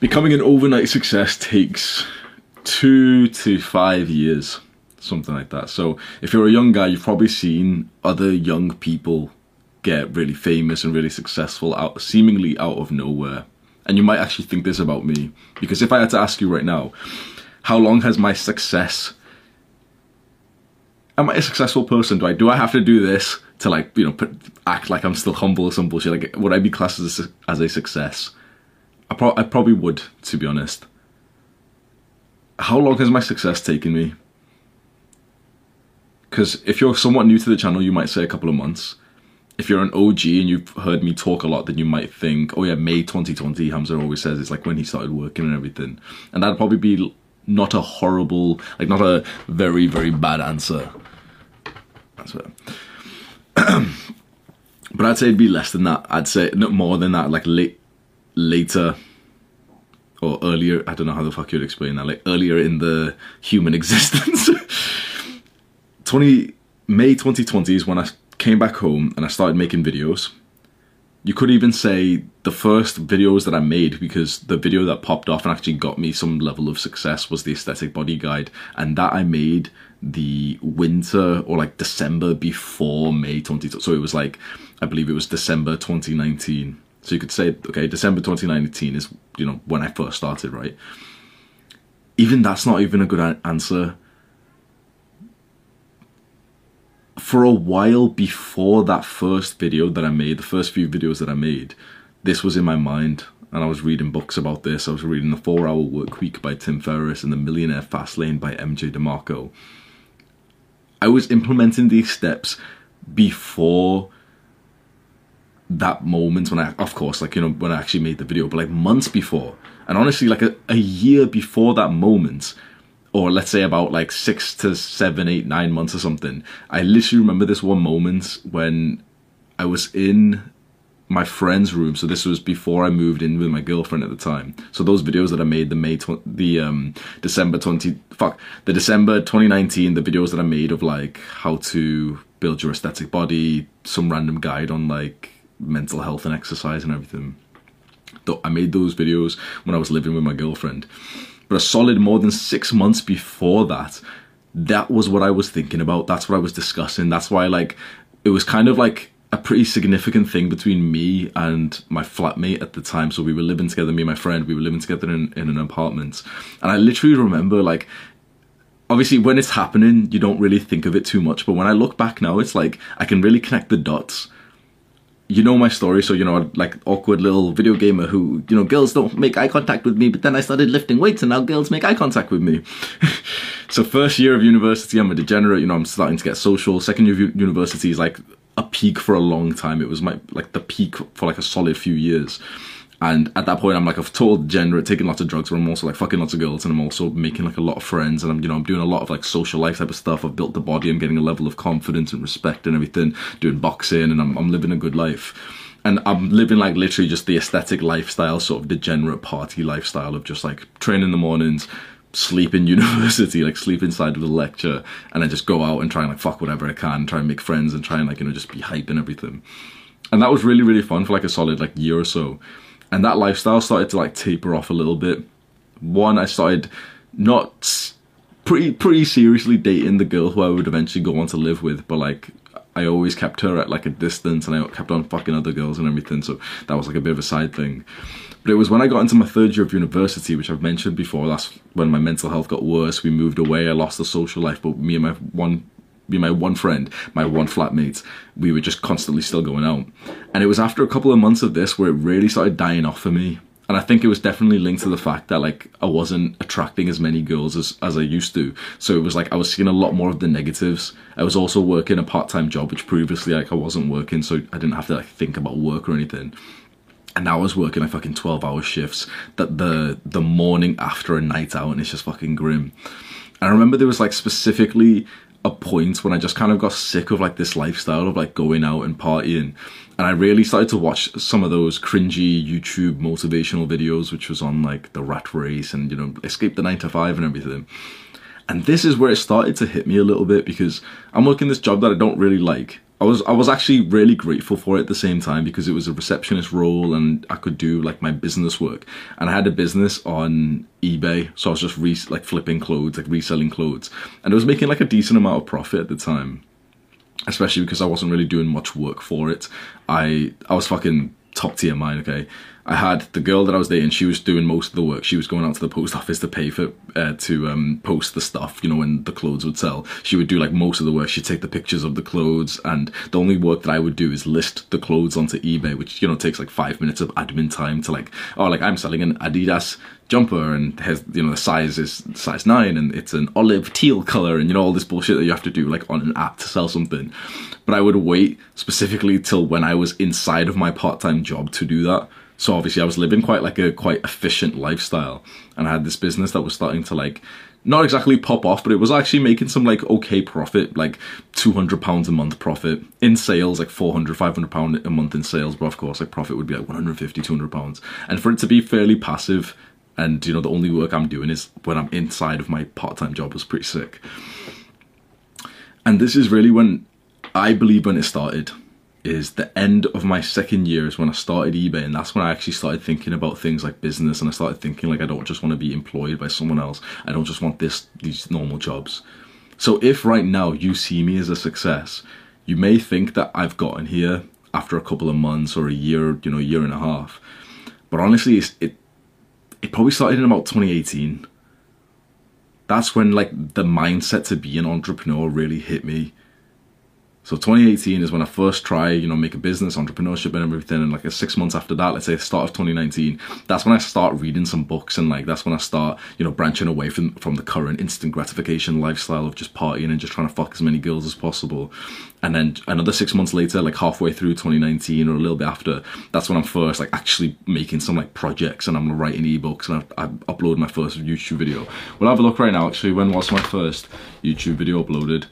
becoming an overnight success takes two to five years, something like that. So if you're a young guy, you've probably seen other young people get really famous and really successful out seemingly out of nowhere. And you might actually think this about me because if I had to ask you right now, how long has my success am I a successful person? Do I do I have to do this to like you know put, act like I'm still humble or some bullshit? Like would I be classed as a, as a success? I, pro- I probably would, to be honest. How long has my success taken me? Because if you're somewhat new to the channel, you might say a couple of months. If you're an OG and you've heard me talk a lot, then you might think, oh yeah, May 2020, Hamza always says it's like when he started working and everything. And that'd probably be not a horrible, like not a very, very bad answer. That's what. but I'd say it'd be less than that. I'd say not more than that, like late, later or earlier. I don't know how the fuck you'd explain that. Like earlier in the human existence. 20 May 2020 is when I came back home and I started making videos. You could even say the first videos that I made because the video that popped off and actually got me some level of success was the aesthetic body guide and that I made the winter or like December before May 2020. So it was like I believe it was December 2019. So you could say okay, December 2019 is you know when I first started, right? Even that's not even a good answer for a while before that first video that I made, the first few videos that I made, this was in my mind. And I was reading books about this. I was reading The 4 Hour Work Week by Tim Ferriss and The Millionaire Fast Lane by MJ DeMarco. I was implementing these steps before that moment when I, of course, like, you know, when I actually made the video, but like months before. And honestly, like a, a year before that moment, or let's say about like six to seven, eight, nine months or something. I literally remember this one moment when I was in my friend's room. So this was before I moved in with my girlfriend at the time. So those videos that I made the May tw- the um December 20 fuck the December 2019 the videos that I made of like how to build your aesthetic body, some random guide on like mental health and exercise and everything. I made those videos when I was living with my girlfriend. But a solid more than six months before that, that was what I was thinking about. That's what I was discussing. That's why, like, it was kind of like a pretty significant thing between me and my flatmate at the time. So we were living together, me and my friend, we were living together in, in an apartment. And I literally remember, like, obviously when it's happening, you don't really think of it too much. But when I look back now, it's like I can really connect the dots you know my story, so you know, like awkward little video gamer who, you know, girls don't make eye contact with me, but then I started lifting weights and now girls make eye contact with me. so first year of university, I'm a degenerate, you know, I'm starting to get social. Second year of university is like a peak for a long time. It was my, like the peak for like a solid few years. And at that point, I'm like a total degenerate, taking lots of drugs, but I'm also like fucking lots of girls, and I'm also making like a lot of friends, and I'm you know I'm doing a lot of like social life type of stuff. I've built the body, I'm getting a level of confidence and respect and everything. Doing boxing, and I'm I'm living a good life, and I'm living like literally just the aesthetic lifestyle, sort of degenerate party lifestyle of just like train in the mornings, sleep in university, like sleep inside of the lecture, and then just go out and try and like fuck whatever I can, try and make friends, and try and like you know just be hype and everything. And that was really really fun for like a solid like year or so and that lifestyle started to like taper off a little bit. One, I started not pretty pretty seriously dating the girl who I would eventually go on to live with, but like I always kept her at like a distance, and I kept on fucking other girls and everything. So that was like a bit of a side thing. But it was when I got into my third year of university, which I've mentioned before. That's when my mental health got worse. We moved away. I lost the social life, but me and my one be my one friend, my one flatmate, we were just constantly still going out. And it was after a couple of months of this where it really started dying off for me. And I think it was definitely linked to the fact that like I wasn't attracting as many girls as, as I used to. So it was like I was seeing a lot more of the negatives. I was also working a part-time job, which previously like I wasn't working, so I didn't have to like think about work or anything. And now I was working like fucking 12 hour shifts that the the morning after a night out and it's just fucking grim. And I remember there was like specifically a point when I just kind of got sick of like this lifestyle of like going out and partying. And I really started to watch some of those cringy YouTube motivational videos, which was on like the rat race and, you know, escape the nine to five and everything. And this is where it started to hit me a little bit because I'm working this job that I don't really like. I was I was actually really grateful for it at the same time because it was a receptionist role and I could do like my business work. And I had a business on eBay so I was just re- like flipping clothes like reselling clothes. And I was making like a decent amount of profit at the time especially because I wasn't really doing much work for it. I I was fucking top tier mine okay I had the girl that I was dating. She was doing most of the work. She was going out to the post office to pay for uh, to um, post the stuff. You know, when the clothes would sell, she would do like most of the work. She'd take the pictures of the clothes, and the only work that I would do is list the clothes onto eBay, which you know takes like five minutes of admin time to like, oh, like I'm selling an Adidas jumper and has you know the size is size nine and it's an olive teal color and you know all this bullshit that you have to do like on an app to sell something but i would wait specifically till when i was inside of my part-time job to do that so obviously I was living quite like a quite efficient lifestyle and I had this business that was starting to like not exactly pop off, but it was actually making some like okay profit, like 200 pounds a month profit in sales, like 400, 500 pound a month in sales. But of course, like profit would be like 150, 200 pounds. And for it to be fairly passive and you know, the only work I'm doing is when I'm inside of my part-time job was pretty sick. And this is really when I believe when it started is the end of my second year is when I started eBay and that's when I actually started thinking about things like business and I started thinking like I don't just want to be employed by someone else. I don't just want this these normal jobs. So if right now you see me as a success, you may think that I've gotten here after a couple of months or a year, you know, year and a half. But honestly, it it probably started in about 2018. That's when like the mindset to be an entrepreneur really hit me so 2018 is when I first try, you know, make a business, entrepreneurship and everything. And like six months after that, let's say the start of 2019, that's when I start reading some books and like that's when I start, you know, branching away from from the current instant gratification lifestyle of just partying and just trying to fuck as many girls as possible. And then another six months later, like halfway through 2019 or a little bit after, that's when I'm first like actually making some like projects and I'm writing ebooks and I've, I've uploaded my first YouTube video. We'll have a look right now actually. When was my first YouTube video uploaded?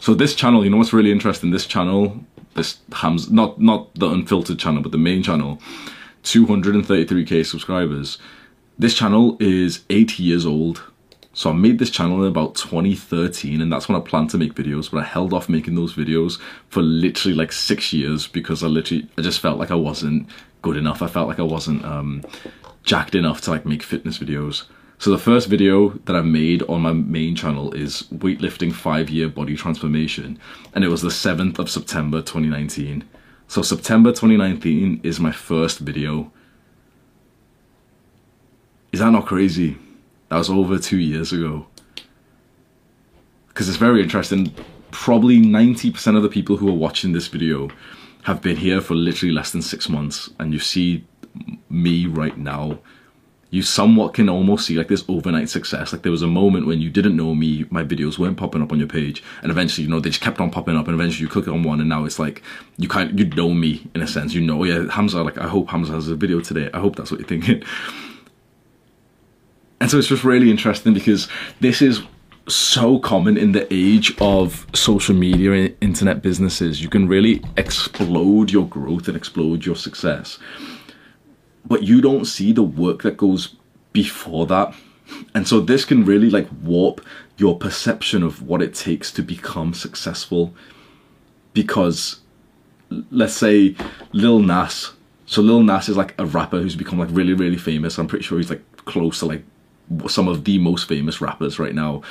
So this channel, you know what's really interesting? This channel, this Hams, not not the unfiltered channel, but the main channel, 233k subscribers. This channel is eight years old. So I made this channel in about 2013 and that's when I planned to make videos, but I held off making those videos for literally like six years because I literally, I just felt like I wasn't good enough. I felt like I wasn't um, jacked enough to like make fitness videos. So the first video that I made on my main channel is weightlifting five year body transformation and it was the 7th of September 2019. So September 2019 is my first video. Is that not crazy? That was over two years ago. Because it's very interesting. Probably 90% of the people who are watching this video have been here for literally less than six months and you see me right now you somewhat can almost see like this overnight success. Like there was a moment when you didn't know me, my videos weren't popping up on your page, and eventually, you know, they just kept on popping up, and eventually you click on one, and now it's like you kind you know me in a sense. You know, yeah, Hamza. Like I hope Hamza has a video today. I hope that's what you're thinking. And so it's just really interesting because this is so common in the age of social media and internet businesses. You can really explode your growth and explode your success but you don't see the work that goes before that. And so this can really like warp your perception of what it takes to become successful. Because let's say Lil Nas. So Lil Nas is like a rapper who's become like really, really famous. I'm pretty sure he's like close to like some of the most famous rappers right now.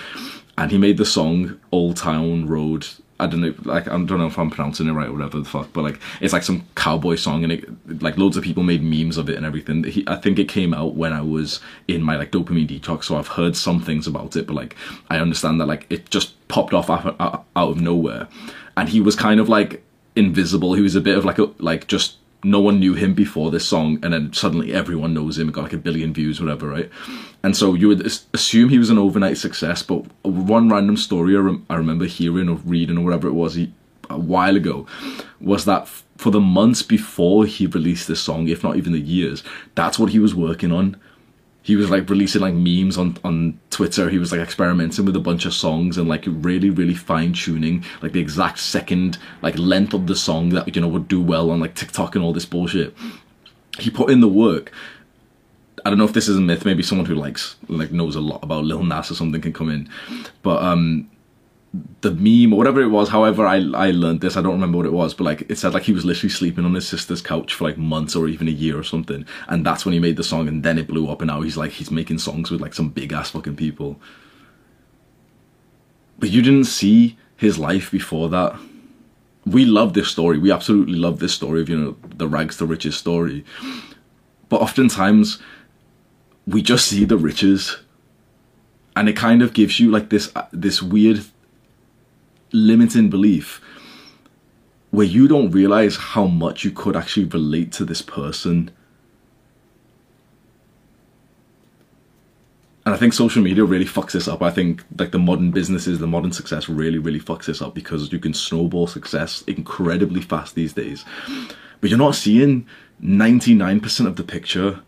And he made the song Old Town Road I don't know, like I don't know if I'm pronouncing it right or whatever the fuck, but like it's like some cowboy song, and it like loads of people made memes of it and everything. He, I think it came out when I was in my like dopamine detox, so I've heard some things about it, but like I understand that like it just popped off out, out of nowhere, and he was kind of like invisible. He was a bit of like a like just no one knew him before this song, and then suddenly everyone knows him. Got like a billion views, whatever, right? And so you would assume he was an overnight success. But one random story I, rem- I remember hearing or reading or whatever it was a while ago was that for the months before he released this song, if not even the years, that's what he was working on he was like releasing like memes on on Twitter. He was like experimenting with a bunch of songs and like really really fine tuning like the exact second like length of the song that you know would do well on like TikTok and all this bullshit. He put in the work. I don't know if this is a myth. Maybe someone who likes like knows a lot about Lil Nas or something can come in, but um, the meme or whatever it was, however I I learned this, I don't remember what it was, but like it said like he was literally sleeping on his sister's couch for like months or even a year or something, and that's when he made the song, and then it blew up, and now he's like he's making songs with like some big ass fucking people. But you didn't see his life before that. We love this story. We absolutely love this story of you know the rags to riches story, but oftentimes we just see the riches and it kind of gives you like this this weird limiting belief where you don't realize how much you could actually relate to this person. And I think social media really fucks this up. I think like the modern businesses, the modern success really, really fucks this up because you can snowball success incredibly fast these days. But you're not seeing 99% of the picture.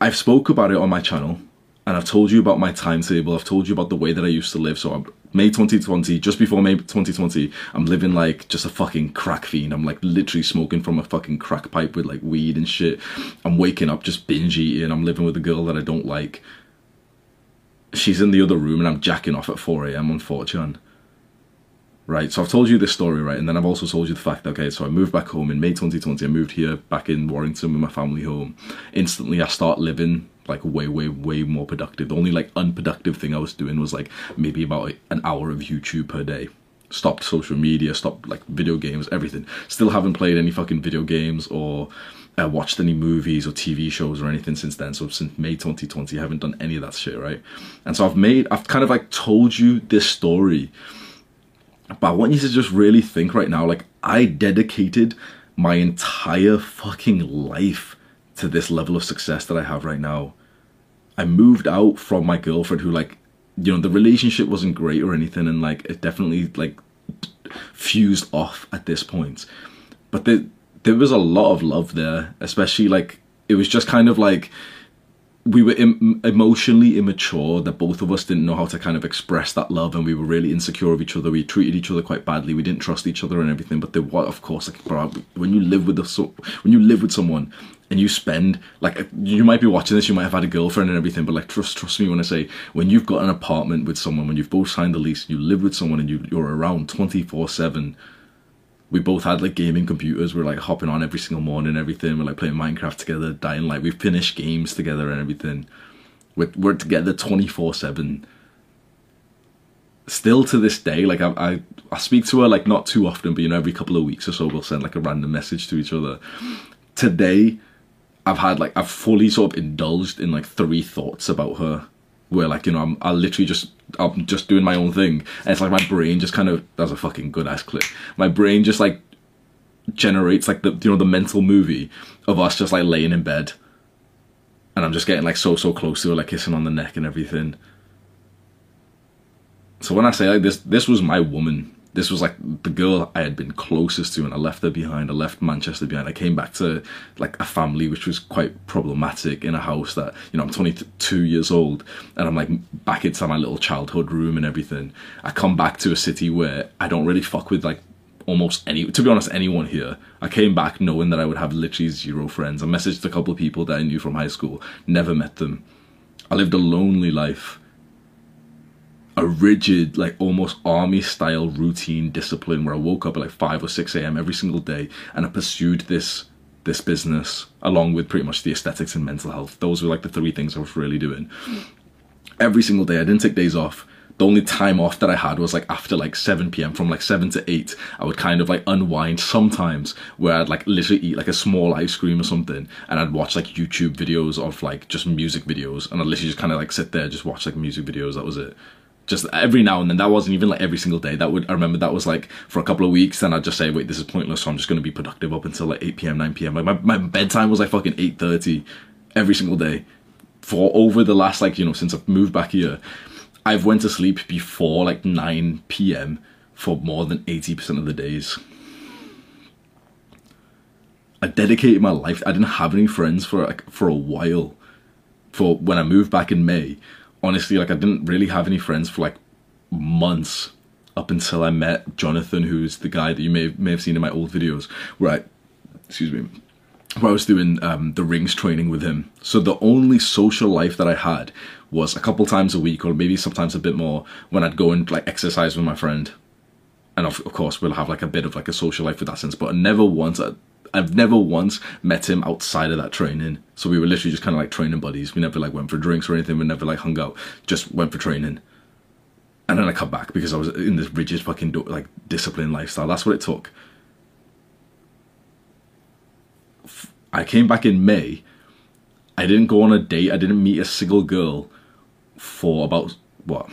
I've spoke about it on my channel and I've told you about my timetable. I've told you about the way that I used to live. So I'm May 2020, just before May 2020, I'm living like just a fucking crack fiend. I'm like literally smoking from a fucking crack pipe with like weed and shit. I'm waking up just binge eating. I'm living with a girl that I don't like. She's in the other room and I'm jacking off at 4 a.m. on 4chan. Right, so I've told you this story, right? And then I've also told you the fact, okay, so I moved back home in May 2020. I moved here back in Warrington with my family home. Instantly, I start living like way way way more productive. The only like unproductive thing i was doing was like maybe about an hour of youtube per day. Stopped social media stopped like video games everything. Still haven't played any fucking video games or uh, watched any movies or tv shows or anything since then. So since may 2020 i haven't done any of that shit right? And so i've made i've kind of like told you this story but i want you to just really think right now like i dedicated my entire fucking life to this level of success that I have right now. I moved out from my girlfriend who like you know the relationship wasn't great or anything and like it definitely like fused off at this point. But there there was a lot of love there, especially like it was just kind of like we were Im- emotionally immature that both of us didn't know how to kind of express that love and we were really insecure of each other. We treated each other quite badly. We didn't trust each other and everything but there was of course like bro, when you live with a, when you live with someone and you spend like you might be watching this you might have had a girlfriend and everything but like trust trust me when i say when you've got an apartment with someone when you've both signed the lease you live with someone and you, you're around 24 7 we both had like gaming computers. We are like hopping on every single morning and everything. We're like playing Minecraft together, dying like we finished games together and everything. We're, we're together 24 7. Still to this day, like I, I, I speak to her like not too often, but you know, every couple of weeks or so, we'll send like a random message to each other. Today, I've had like, I've fully sort of indulged in like three thoughts about her where like you know I'm I literally just I'm just doing my own thing. And it's like my brain just kind of that's a fucking good ass clip. My brain just like generates like the you know the mental movie of us just like laying in bed. And I'm just getting like so so close to her like kissing on the neck and everything. So when I say like this this was my woman this was like the girl I had been closest to, and I left her behind. I left Manchester behind. I came back to like a family which was quite problematic in a house that you know I'm 22 years old, and I'm like back into my little childhood room and everything. I come back to a city where I don't really fuck with like almost any to be honest anyone here i came back knowing that i would have literally zero friends i messaged a couple of people that i knew from high school never met them i lived a lonely life a rigid, like almost army style routine discipline where I woke up at like 5 or 6 a.m. every single day and I pursued this this business along with pretty much the aesthetics and mental health. Those were like the three things I was really doing. Every single day, I didn't take days off. The only time off that I had was like after like 7 p.m. from like 7 to 8. I would kind of like unwind sometimes where I'd like literally eat like a small ice cream or something and I'd watch like YouTube videos of like just music videos and I'd literally just kind of like sit there, just watch like music videos. That was it just every now and then that wasn't even like every single day that would i remember that was like for a couple of weeks then i'd just say wait this is pointless so i'm just going to be productive up until like 8 p.m 9 p.m like my, my bedtime was like fucking 8.30 every single day for over the last like you know since i've moved back here. I've went to sleep before like 9 p.m for more than 80% of the days. I dedicated my life i didn't have any friends for like for a while for when i moved back in may honestly, like I didn't really have any friends for like months up until I met Jonathan, who's the guy that you may may have seen in my old videos, where I, excuse me, where I was doing um, the rings training with him. So the only social life that I had was a couple times a week, or maybe sometimes a bit more, when I'd go and like exercise with my friend. And of, of course, we'll have like a bit of like a social life with that sense. But never once, I, I've never once met him outside of that training. So we were literally just kind of like training buddies. We never like went for drinks or anything. We never like hung out. Just went for training. And then I come back because I was in this rigid fucking like disciplined lifestyle. That's what it took. I came back in May. I didn't go on a date. I didn't meet a single girl for about what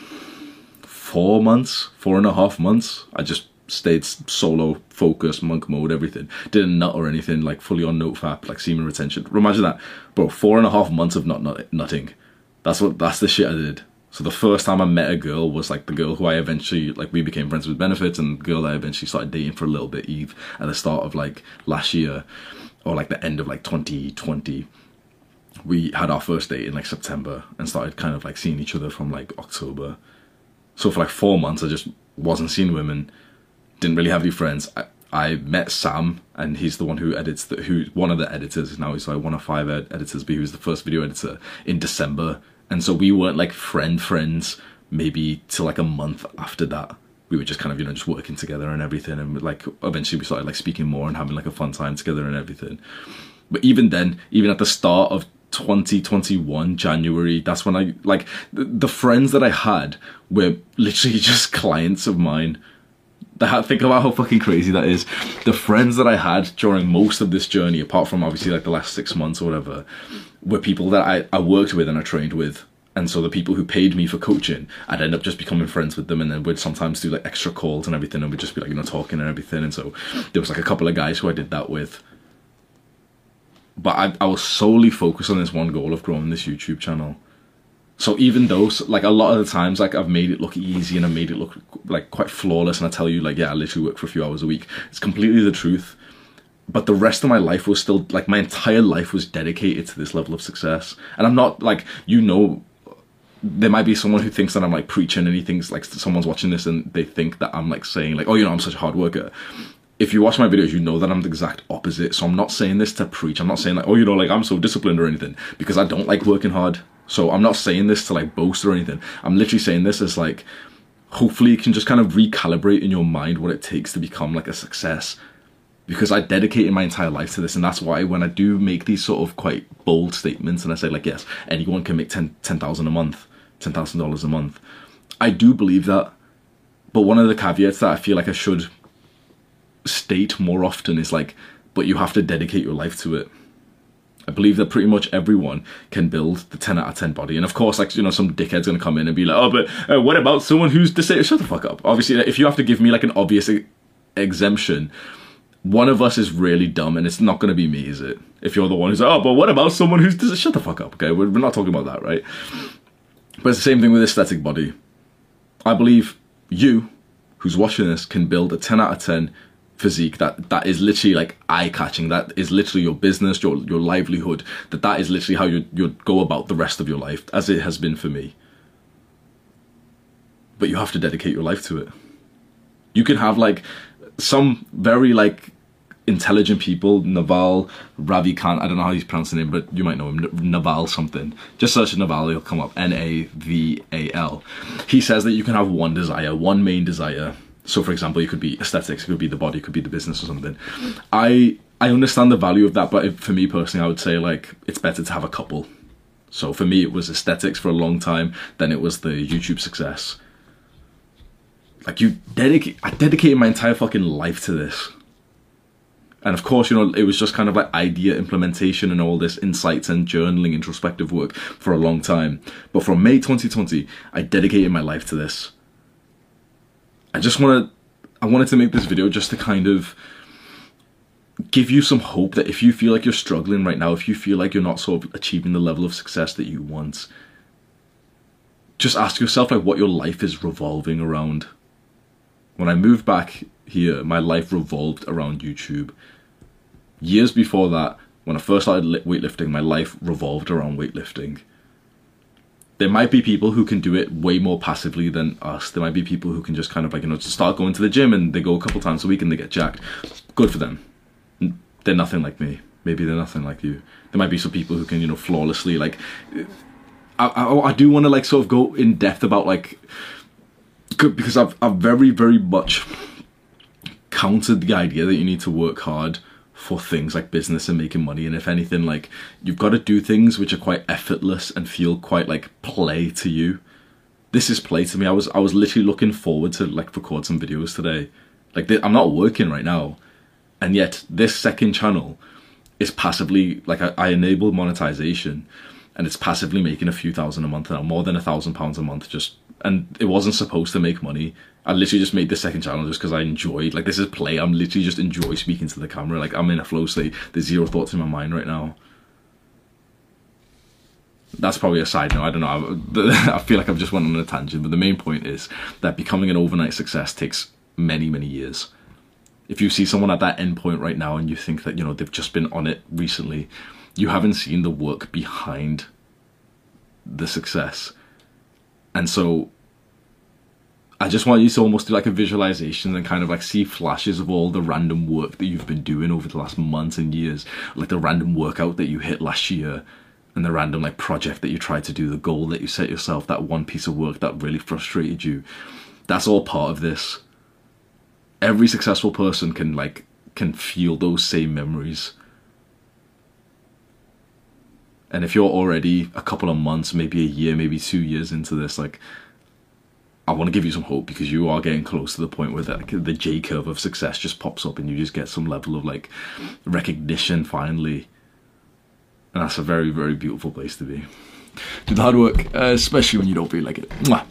four months, four and a half months. I just stayed solo, focus, monk mode, everything. Didn't nut or anything, like fully on NoFap, like semen retention. Imagine that, bro. Four and a half months of not nut- nutting. That's what. That's the shit I did. So the first time I met a girl was like the girl who I eventually like we became friends with benefits, and the girl I eventually started dating for a little bit, Eve, at the start of like last year or like the end of like 2020 we had our first date in like september and started kind of like seeing each other from like october so for like four months i just wasn't seeing women didn't really have any friends. I, I met sam and he's the one who edits the who one of the editors now. He's like one of five ed- editors but he was the first video editor in december. And so we weren't like friend friends maybe till like a month after that. We were just kind of you know just working together and everything. And like eventually we started like speaking more and having like a fun time together and everything. But even then even at the start of 2021 January that's when I like the, the friends that I had were literally just clients of mine that think about how fucking crazy that is the friends that I had during most of this journey apart from obviously like the last 6 months or whatever were people that I, I worked with and I trained with and so the people who paid me for coaching, I'd end up just becoming friends with them, and then we'd sometimes do like extra calls and everything, and we'd just be like you know talking and everything. And so there was like a couple of guys who I did that with. But I, I was solely focused on this one goal of growing this YouTube channel. So even though like a lot of the times like I've made it look easy and I made it look like quite flawless, and I tell you like yeah I literally work for a few hours a week, it's completely the truth but the rest of my life was still like my entire life was dedicated to this level of success and i'm not like you know there might be someone who thinks that I'm like preaching and he thinks like someone's watching this and they think that I'm like saying like, oh, you know, I'm such a hard worker. If you watch my videos, you know that I'm the exact opposite. So I'm not saying this to preach. I'm not saying like, oh, you know, like I'm so disciplined or anything because I don't like working hard. So I'm not saying this to like boast or anything. I'm literally saying this as like, hopefully you can just kind of recalibrate in your mind what it takes to become like a success because I dedicated my entire life to this, and that's why when I do make these sort of quite bold statements, and I say like, yes, anyone can make ten ten thousand a month, ten thousand dollars a month, I do believe that. But one of the caveats that I feel like I should state more often is like, but you have to dedicate your life to it. I believe that pretty much everyone can build the 10 out of 10 body. And of course, like, you know, some dickhead's gonna come in and be like, oh, but uh, what about someone who's disabled? Shut the fuck up. Obviously, if you have to give me like an obvious exemption, one of us is really dumb and it's not going to be me, is it? If you're the one who's, like, oh, but what about someone who's, shut the fuck up, okay? We're, we're not talking about that, right? But it's the same thing with aesthetic body. I believe you, who's watching this, can build a 10 out of 10 physique that that is literally like eye catching that is literally your business your your livelihood that that is literally how you you go about the rest of your life as it has been for me but you have to dedicate your life to it you can have like some very like intelligent people, Naval Ravikant, I don't know how he's pronouncing it, but you might know him, Naval something. Just search Naval, he'll come up, N-A-V-A-L. He says that you can have one desire, one main desire. So for example, it could be aesthetics, it could be the body, it could be the business or something. I I understand the value of that, but for me personally, I would say like, it's better to have a couple. So for me, it was aesthetics for a long time, then it was the YouTube success like you dedicate, I dedicated my entire fucking life to this. And of course, you know, it was just kind of like idea implementation and all this insights and journaling, introspective work for a long time. But from May 2020, I dedicated my life to this. I just want to, I wanted to make this video just to kind of give you some hope that if you feel like you're struggling right now, if you feel like you're not sort of achieving the level of success that you want, just ask yourself like what your life is revolving around. When I moved back here, my life revolved around YouTube. Years before that, when I first started weightlifting, my life revolved around weightlifting. There might be people who can do it way more passively than us. There might be people who can just kind of like, you know, start going to the gym and they go a couple times a week and they get jacked. Good for them. They're nothing like me. maybe they're nothing like you. There might be some people who can, you know, flawlessly like. I, I, oh, I do want to like sort of go in depth about like because I've I've very very much countered the idea that you need to work hard for things like business and making money and if anything like you've got to do things which are quite effortless and feel quite like play to you. This is play to me. I was i was literally looking forward to like record some videos today. Like i'm not working right now and yet this second channel is passively like I, I enable monetization and it's passively making a few thousand a month now more than a thousand pounds a month just and it wasn't supposed to make money. I literally just made the second channel just because I enjoyed like this is play. I'm literally just enjoy speaking to the camera. Like I'm in a flow state. There's zero thoughts in my mind right now. That's probably a side note. I don't know. I, I feel like I've just went on a tangent but the main point is that becoming an overnight success takes many many years. If you see someone at that end point right now and you think that you know they've just been on it recently you haven't seen the work behind the success and so I just want you to almost do like a visualization and kind of like see flashes of all the random work that you've been doing over the last months and years. Like the random workout that you hit last year and the random like project that you tried to do the goal that you set yourself that one piece of work that really frustrated you. That's all part of this. Every successful person can like can feel those same memories and if you're already a couple of months maybe a year maybe two years into this like i want to give you some hope because you are getting close to the point where the, j curve of success just pops up and you just get some level of like recognition finally. And that's a very very beautiful place to be. Do the hard work uh, especially when you don't feel like it. Mwah.